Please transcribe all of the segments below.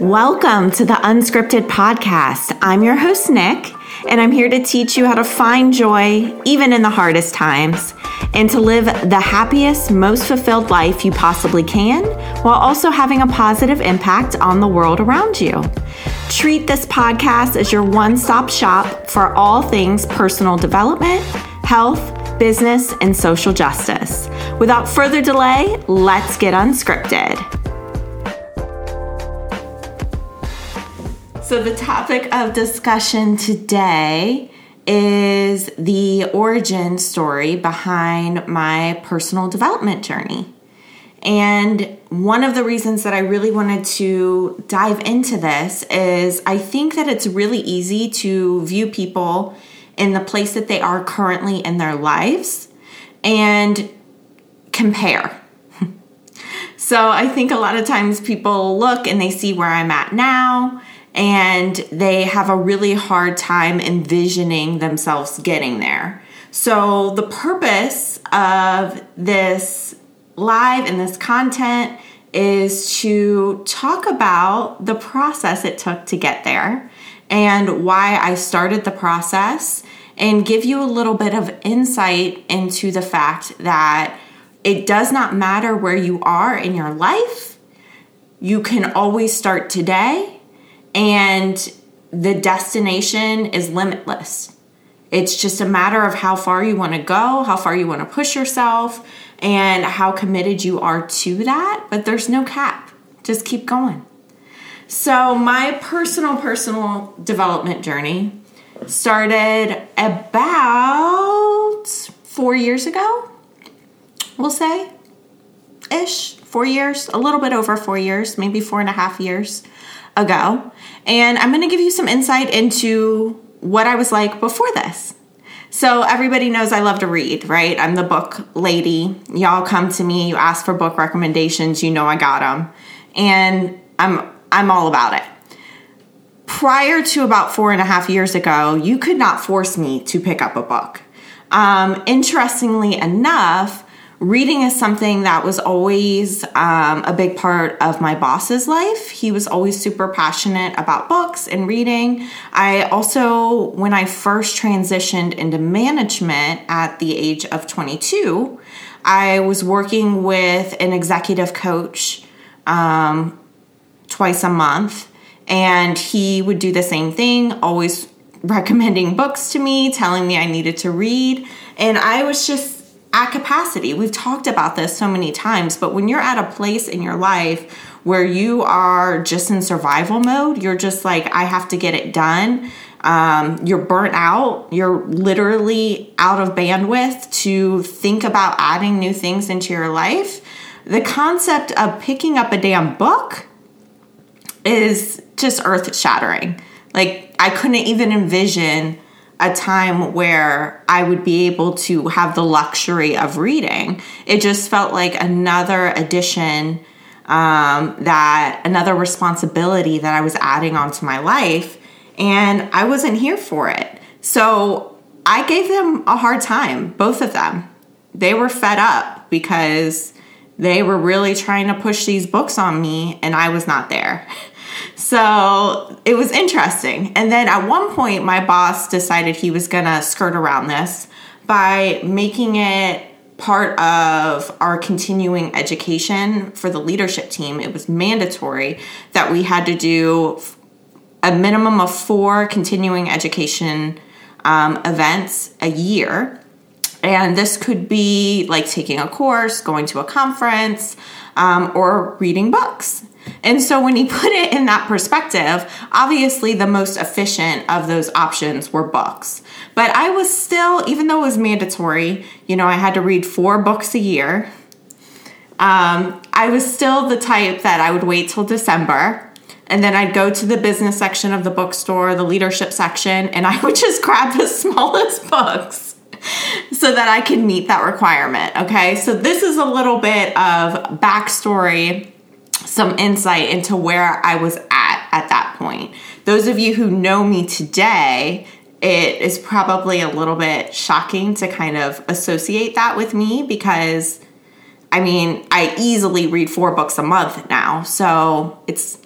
Welcome to the Unscripted Podcast. I'm your host, Nik, and I'm here to teach you how to find joy even in the hardest times and to live the happiest, most fulfilled life you possibly can while also having a positive impact on the world around you. Treat this podcast as your one stop shop for all things personal development, health, business, and social justice. Without further delay, let's get unscripted. So, the topic of discussion today is the origin story behind my personal development journey. And one of the reasons that I really wanted to dive into this is I think that it's really easy to view people in the place that they are currently in their lives and compare. so I think a lot of times people look and they see where I'm at now and they have a really hard time envisioning themselves getting there. So, the purpose of this live and this content is to talk about the process it took to get there and why I started the process and give you a little bit of insight into the fact that it does not matter where you are in your life. You can always start today and the destination is limitless. It's just a matter of how far you want to go, how far you want to push yourself, and how committed you are to that. But there's no cap. Just keep going. So, my personal, personal development journey started about four years ago, we'll say ish, four years, a little bit over four years, maybe four and a half years ago. And I'm going to give you some insight into what I was like before this. So, everybody knows I love to read, right? I'm the book lady. Y'all come to me, you ask for book recommendations, you know I got them. And I'm I'm all about it. Prior to about four and a half years ago, you could not force me to pick up a book. Um, interestingly enough, reading is something that was always um, a big part of my boss's life. He was always super passionate about books and reading. I also, when I first transitioned into management at the age of 22, I was working with an executive coach um, twice a month, and he would do the same thing, always recommending books to me, telling me I needed to read. And I was just at capacity. We've talked about this so many times, but when you're at a place in your life where you are just in survival mode, you're just like, I have to get it done. Um, you're burnt out. You're literally out of bandwidth to think about adding new things into your life. The concept of picking up a damn book is just earth shattering. Like, I couldn't even envision a time where I would be able to have the luxury of reading. It just felt like another addition um, that another responsibility that I was adding onto my life, and I wasn't here for it. So I gave them a hard time, both of them. They were fed up because they were really trying to push these books on me, and I was not there. So it was interesting. And then at one point, my boss decided he was going to skirt around this by making it part of our continuing education for the leadership team. It was mandatory that we had to do a minimum of four continuing education um, events a year. And this could be like taking a course, going to a conference, um, or reading books. And so when you put it in that perspective, obviously the most efficient of those options were books. But I was still, even though it was mandatory, you know, I had to read four books a year. Um, I was still the type that I would wait till December and then I'd go to the business section of the bookstore, the leadership section, and I would just grab the smallest books so that I could meet that requirement. Okay, so this is a little bit of backstory some insight into where I was at at that point. Those of you who know me today, it is probably a little bit shocking to kind of associate that with me because I mean, I easily read four books a month now. So it's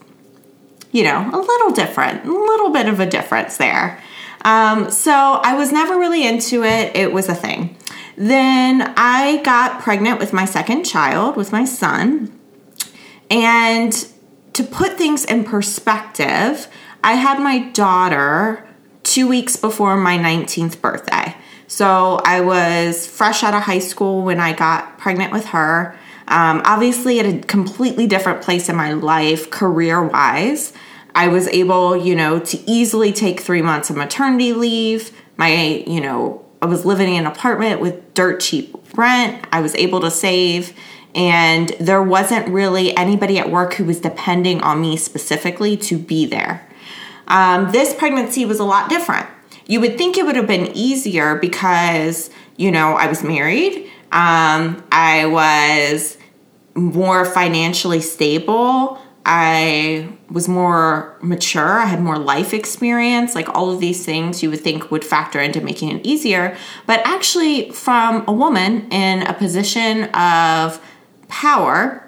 you know, a little different, a little bit of a difference there. Um, so I was never really into it. It was a thing. Then I got pregnant with my second child, with my son. And to put things in perspective, I had my daughter two weeks before my 19th birthday. So I was fresh out of high school when I got pregnant with her. Um, obviously, at a completely different place in my life, career wise. I was able, you know, to easily take three months of maternity leave. My, you know, I was living in an apartment with dirt cheap rent. I was able to save, and there wasn't really anybody at work who was depending on me specifically to be there. Um, this pregnancy was a lot different. You would think it would have been easier because, you know, I was married, um, I was more financially stable. I was more mature. I had more life experience. Like all of these things you would think would factor into making it easier. But actually, from a woman in a position of power,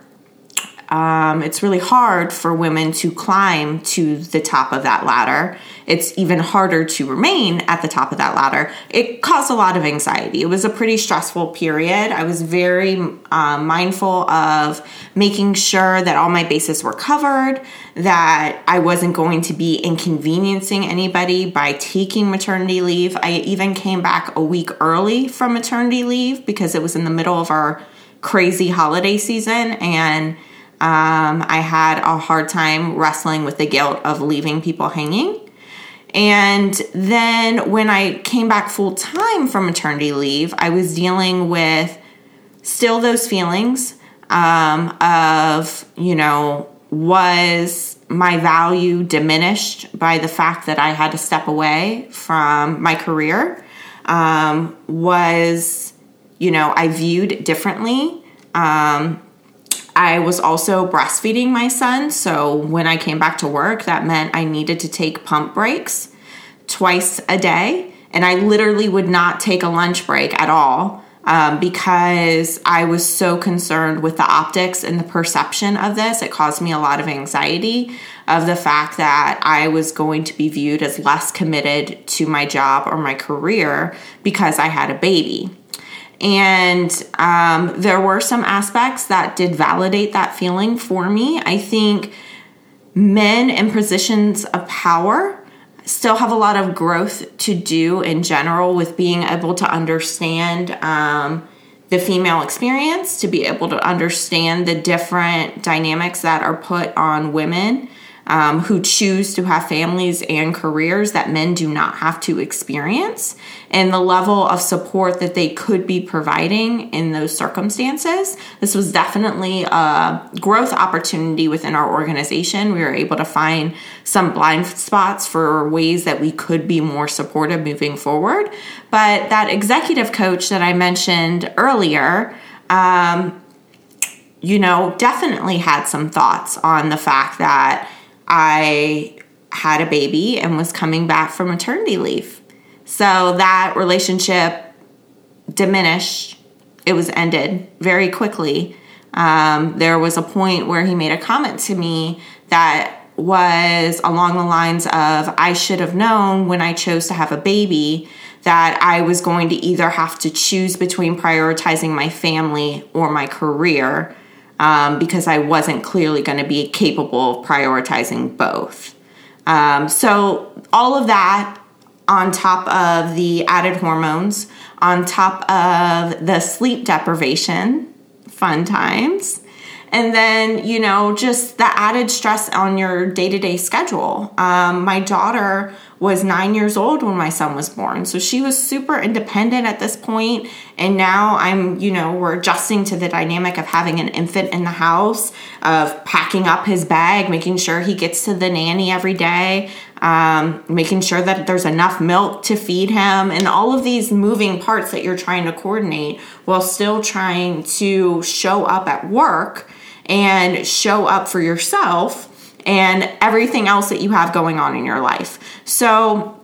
um, it's really hard for women to climb to the top of that ladder. It's even harder to remain at the top of that ladder. It caused a lot of anxiety. It was a pretty stressful period. I was very um, mindful of making sure that all my bases were covered, that I wasn't going to be inconveniencing anybody by taking maternity leave. I even came back a week early from maternity leave because it was in the middle of our crazy holiday season and um, I had a hard time wrestling with the guilt of leaving people hanging. And then when I came back full time from maternity leave, I was dealing with still those feelings um, of, you know, was my value diminished by the fact that I had to step away from my career? Um, was, you know, I viewed differently. Um, I was also breastfeeding my son. So when I came back to work, that meant I needed to take pump breaks twice a day. And I literally would not take a lunch break at all um, because I was so concerned with the optics and the perception of this. It caused me a lot of anxiety of the fact that I was going to be viewed as less committed to my job or my career because I had a baby. And um, there were some aspects that did validate that feeling for me. I think men in positions of power still have a lot of growth to do in general with being able to understand um, the female experience, to be able to understand the different dynamics that are put on women um, who choose to have families and careers that men do not have to experience, and the level of support that they could be providing in those circumstances. This was definitely a growth opportunity within our organization. We were able to find some blind spots for ways that we could be more supportive moving forward. But that executive coach that I mentioned earlier, um, you know, definitely had some thoughts on the fact that I had a baby and was coming back from maternity leave. So that relationship diminished. It was ended very quickly. Um, there was a point where he made a comment to me that was along the lines of I should have known when I chose to have a baby that I was going to either have to choose between prioritizing my family or my career um, because I wasn't clearly going to be capable of prioritizing both. Um, so, all of that on top of the added hormones, on top of the sleep deprivation, fun times, and then, you know, just the added stress on your day to day schedule. Um, my daughter was nine years old when my son was born. So she was super independent at this point. And now I'm, you know, we're adjusting to the dynamic of having an infant in the house, of packing up his bag, making sure he gets to the nanny every day, um, making sure that there's enough milk to feed him, and all of these moving parts that you're trying to coordinate while still trying to show up at work and show up for yourself and everything else that you have going on in your life. So,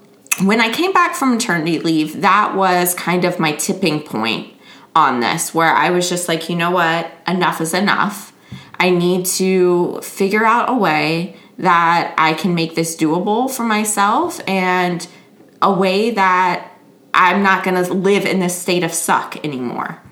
when I came back from maternity leave, that was kind of my tipping point on this, where I was just like, you know what, enough is enough. I need to figure out a way that I can make this doable for myself and a way that I'm not going to live in this state of suck anymore.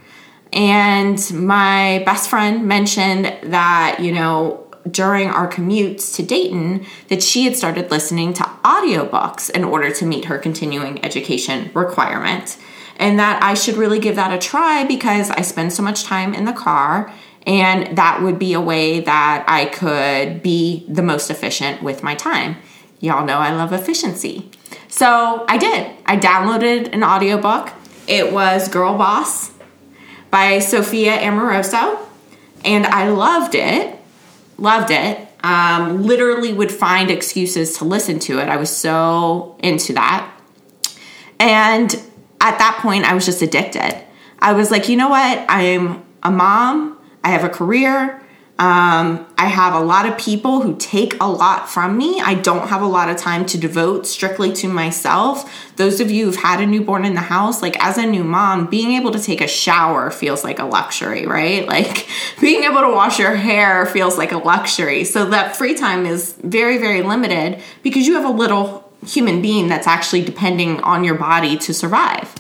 And my best friend mentioned that, you know, during our commutes to Dayton that she had started listening to audiobooks in order to meet her continuing education requirement. And that I should really give that a try because I spend so much time in the car and that would be a way that I could be the most efficient with my time. Y'all know I love efficiency. So I did. I downloaded an audiobook. It was Girl Boss by Sophia Amoruso, and I loved it. Loved it. Um, literally would find excuses to listen to it. I was so into that. And at that point, I was just addicted. I was like, you know what? I'm a mom. I have a career. Um, I have a lot of people who take a lot from me. I don't have a lot of time to devote strictly to myself. Those of you who've had a newborn in the house, like as a new mom, being able to take a shower feels like a luxury, right? Like being able to wash your hair feels like a luxury. So that free time is very, very limited because you have a little human being that's actually depending on your body to survive.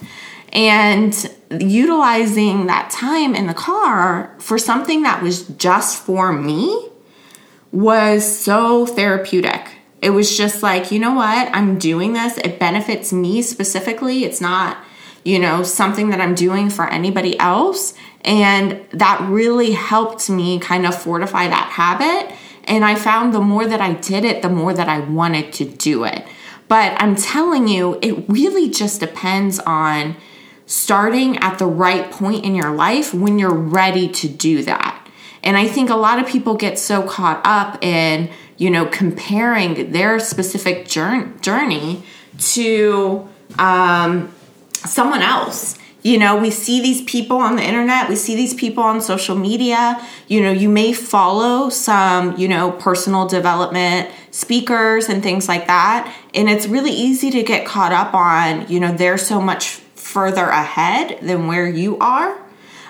And utilizing that time in the car for something that was just for me was so therapeutic. It was just like, you know what? I'm doing this. It benefits me specifically. It's not, you know, something that I'm doing for anybody else. And that really helped me kind of fortify that habit. And I found the more that I did it, the more that I wanted to do it. But I'm telling you, it really just depends on starting at the right point in your life when you're ready to do that. And I think a lot of people get so caught up in, you know, comparing their specific journey to um, someone else. You know, we see these people on the internet, we see these people on social media. You know, you may follow some, you know, personal development speakers and things like that. And it's really easy to get caught up on, you know, they're so much further ahead than where you are.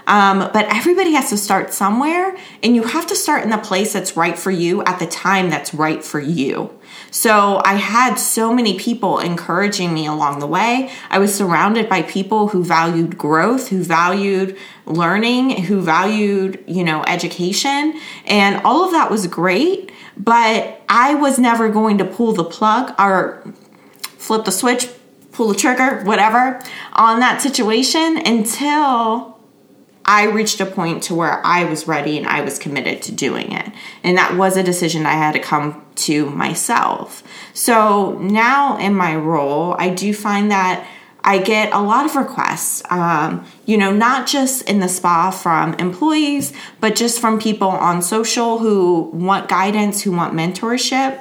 Um, but everybody has to start somewhere, and you have to start in the place that's right for you at the time that's right for you. So I had so many people encouraging me along the way. I was surrounded by people who valued growth, who valued learning, who valued, you know, education, and all of that was great, but I was never going to pull the plug or flip the switch pull the trigger, whatever, on that situation until I reached a point to where I was ready and I was committed to doing it. And that was a decision I had to come to myself. So now in my role, I do find that I get a lot of requests, um, you know, not just in the spa from employees, but just from people on social who want guidance, who want mentorship.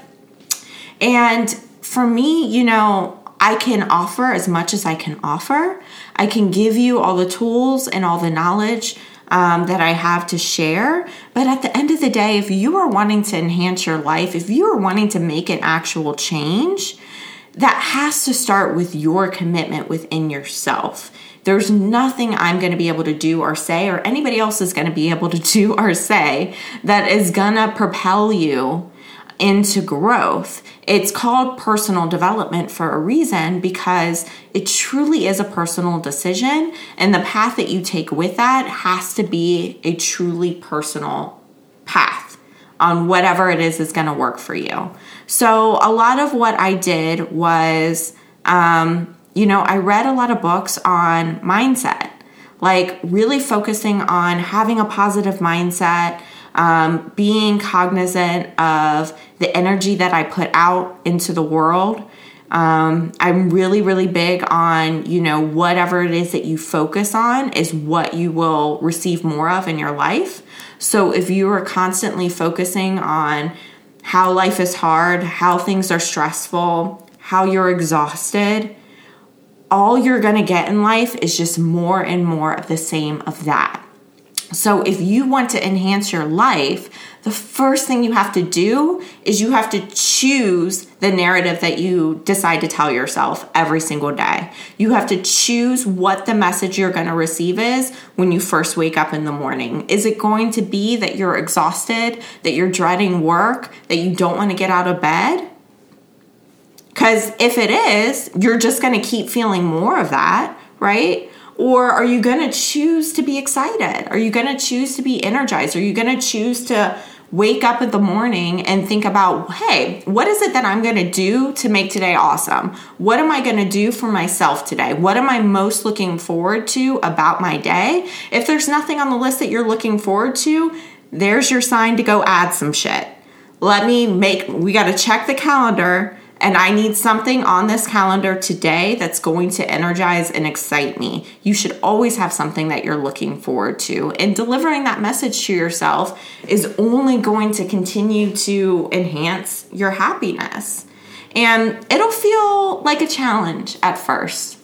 And for me, you know, I can offer as much as I can offer. I can give you all the tools and all the knowledge um, that I have to share. But at the end of the day, if you are wanting to enhance your life, if you are wanting to make an actual change, that has to start with your commitment within yourself. There's nothing I'm going to be able to do or say, or anybody else is going to be able to do or say that is going to propel you into growth. It's called personal development for a reason because it truly is a personal decision, and the path that you take with that has to be a truly personal path on whatever it is is going to work for you. So, a lot of what I did was, um, you know, I read a lot of books on mindset, like really focusing on having a positive mindset um, being cognizant of the energy that I put out into the world. Um, I'm really, really big on, you know, whatever it is that you focus on is what you will receive more of in your life. So if you are constantly focusing on how life is hard, how things are stressful, how you're exhausted, all you're going to get in life is just more and more of the same of that. So, if you want to enhance your life, the first thing you have to do is you have to choose the narrative that you decide to tell yourself every single day. You have to choose what the message you're going to receive is when you first wake up in the morning. Is it going to be that you're exhausted, that you're dreading work, that you don't want to get out of bed? Because if it is, you're just going to keep feeling more of that, right? Or are you going to choose to be excited? Are you going to choose to be energized? Are you going to choose to wake up in the morning and think about, hey, what is it that I'm going to do to make today awesome? What am I going to do for myself today? What am I most looking forward to about my day? If there's nothing on the list that you're looking forward to, there's your sign to go add some shit. Let me make, we got to check the calendar and I need something on this calendar today that's going to energize and excite me. You should always have something that you're looking forward to. And delivering that message to yourself is only going to continue to enhance your happiness. And it'll feel like a challenge at first.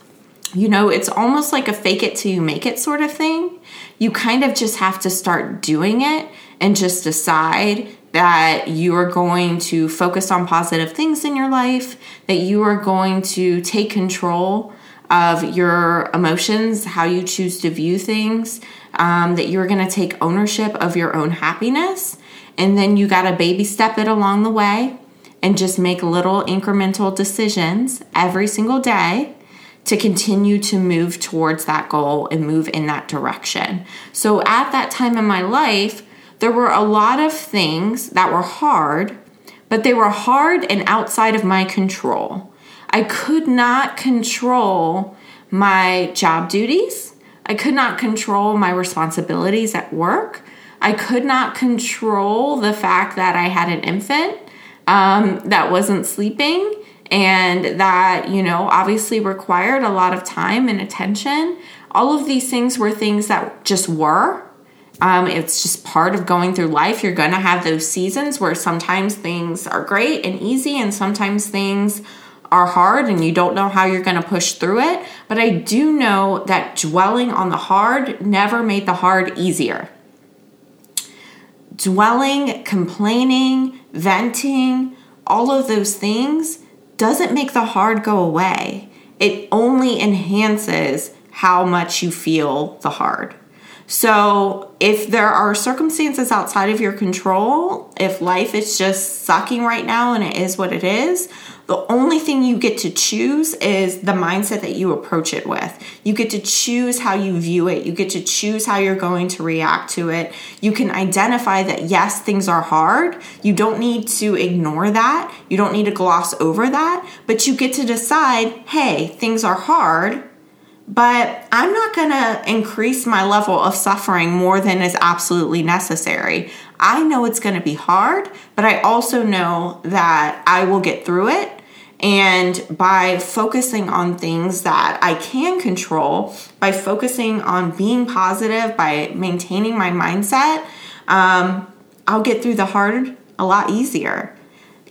You know, it's almost like a fake it till you make it sort of thing. You kind of just have to start doing it and just decide that you are going to focus on positive things in your life, that you are going to take control of your emotions, how you choose to view things, um, that you're going to take ownership of your own happiness. And then you got to baby step it along the way and just make little incremental decisions every single day to continue to move towards that goal and move in that direction. So at that time in my life, there were a lot of things that were hard, but they were hard and outside of my control. I could not control my job duties. I could not control my responsibilities at work. I could not control the fact that I had an infant um, that wasn't sleeping and that, you know, obviously required a lot of time and attention. All of these things were things that just were. Um, it's just part of going through life. You're going to have those seasons where sometimes things are great and easy, and sometimes things are hard and you don't know how you're going to push through it. But I do know that dwelling on the hard never made the hard easier. Dwelling, complaining, venting, all of those things doesn't make the hard go away. It only enhances how much you feel the hard. So, if there are circumstances outside of your control, if life is just sucking right now and it is what it is, the only thing you get to choose is the mindset that you approach it with. You get to choose how you view it. You get to choose how you're going to react to it. You can identify that, yes, things are hard. You don't need to ignore that. You don't need to gloss over that. But you get to decide, hey, things are hard but I'm not going to increase my level of suffering more than is absolutely necessary. I know it's going to be hard, but I also know that I will get through it. And by focusing on things that I can control, by focusing on being positive, by maintaining my mindset, um, I'll get through the hard a lot easier.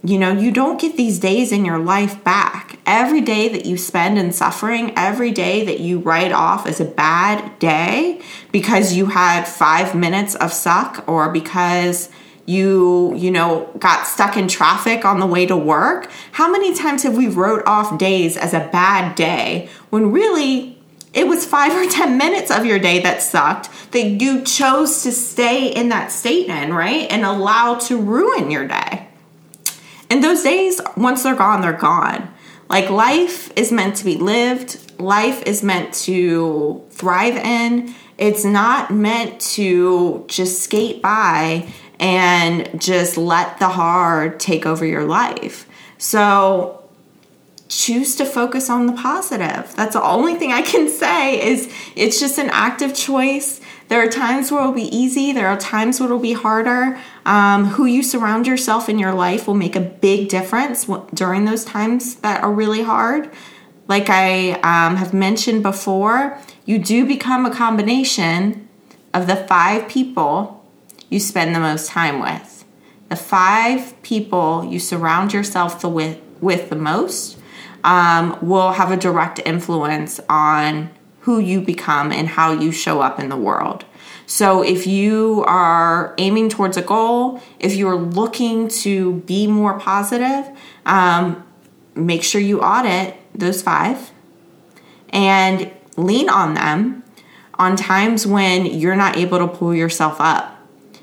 You know, you don't get these days in your life back. Every day that you spend in suffering, every day that you write off as a bad day because you had five minutes of suck or because you you know got stuck in traffic on the way to work how many times have we wrote off days as a bad day when really it was five or ten minutes of your day that sucked that you chose to stay in that state in right and allow to ruin your day and those days, once they're gone, they're gone. Like life is meant to be lived, life is meant to thrive in. It's not meant to just skate by and just let the hard take over your life. So choose to focus on the positive. That's the only thing I can say is it's just an active choice. There are times where it'll be easy, there are times where it'll be harder. Um, who you surround yourself in your life will make a big difference during those times that are really hard. Like I um, have mentioned before, you do become a combination of the five people you spend the most time with. The five people you surround yourself with, with the most um, will have a direct influence on who you become and how you show up in the world. So if you are aiming towards a goal, if you're looking to be more positive, um, make sure you audit those five and lean on them on times when you're not able to pull yourself up.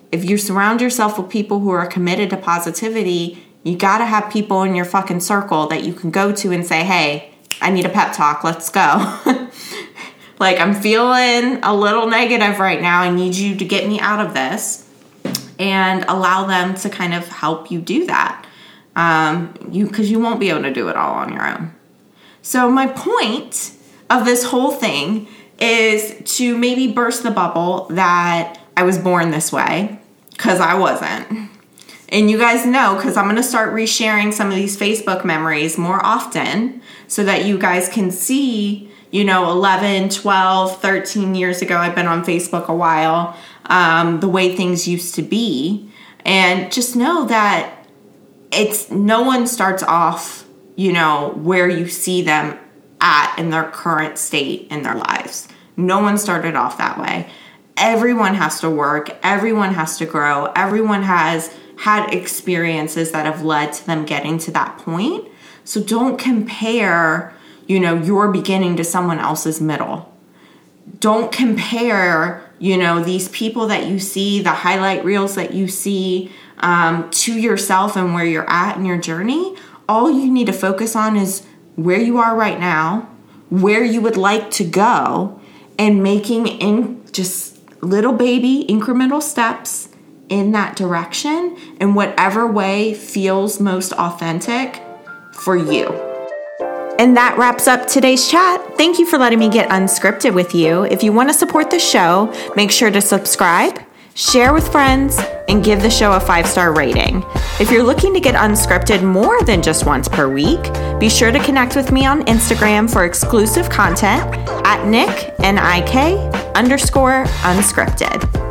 If you surround yourself with people who are committed to positivity, you got to have people in your fucking circle that you can go to and say, hey, I need a pep talk. Let's go. like, I'm feeling a little negative right now. I need you to get me out of this and allow them to kind of help you do that. Um, you because you won't be able to do it all on your own. So my point of this whole thing is to maybe burst the bubble that I was born this way because I wasn't. And you guys know because I'm going to start resharing some of these Facebook memories more often so that you guys can see, you know, 11, 12, 13 years ago, I've been on Facebook a while, um, the way things used to be. And just know that it's no one starts off, you know, where you see them at in their current state in their lives. No one started off that way. Everyone has to work, everyone has to grow, everyone has had experiences that have led to them getting to that point. So don't compare, you know, your beginning to someone else's middle. Don't compare, you know, these people that you see, the highlight reels that you see um, to yourself and where you're at in your journey. All you need to focus on is where you are right now, where you would like to go, and making in just little baby incremental steps in that direction in whatever way feels most authentic for you. And that wraps up today's chat. Thank you for letting me get unscripted with you. If you want to support the show, make sure to subscribe share with friends, and give the show a five star rating. If you're looking to get unscripted more than just once per week, be sure to connect with me on Instagram for exclusive content at Nik, N I K, underscore unscripted.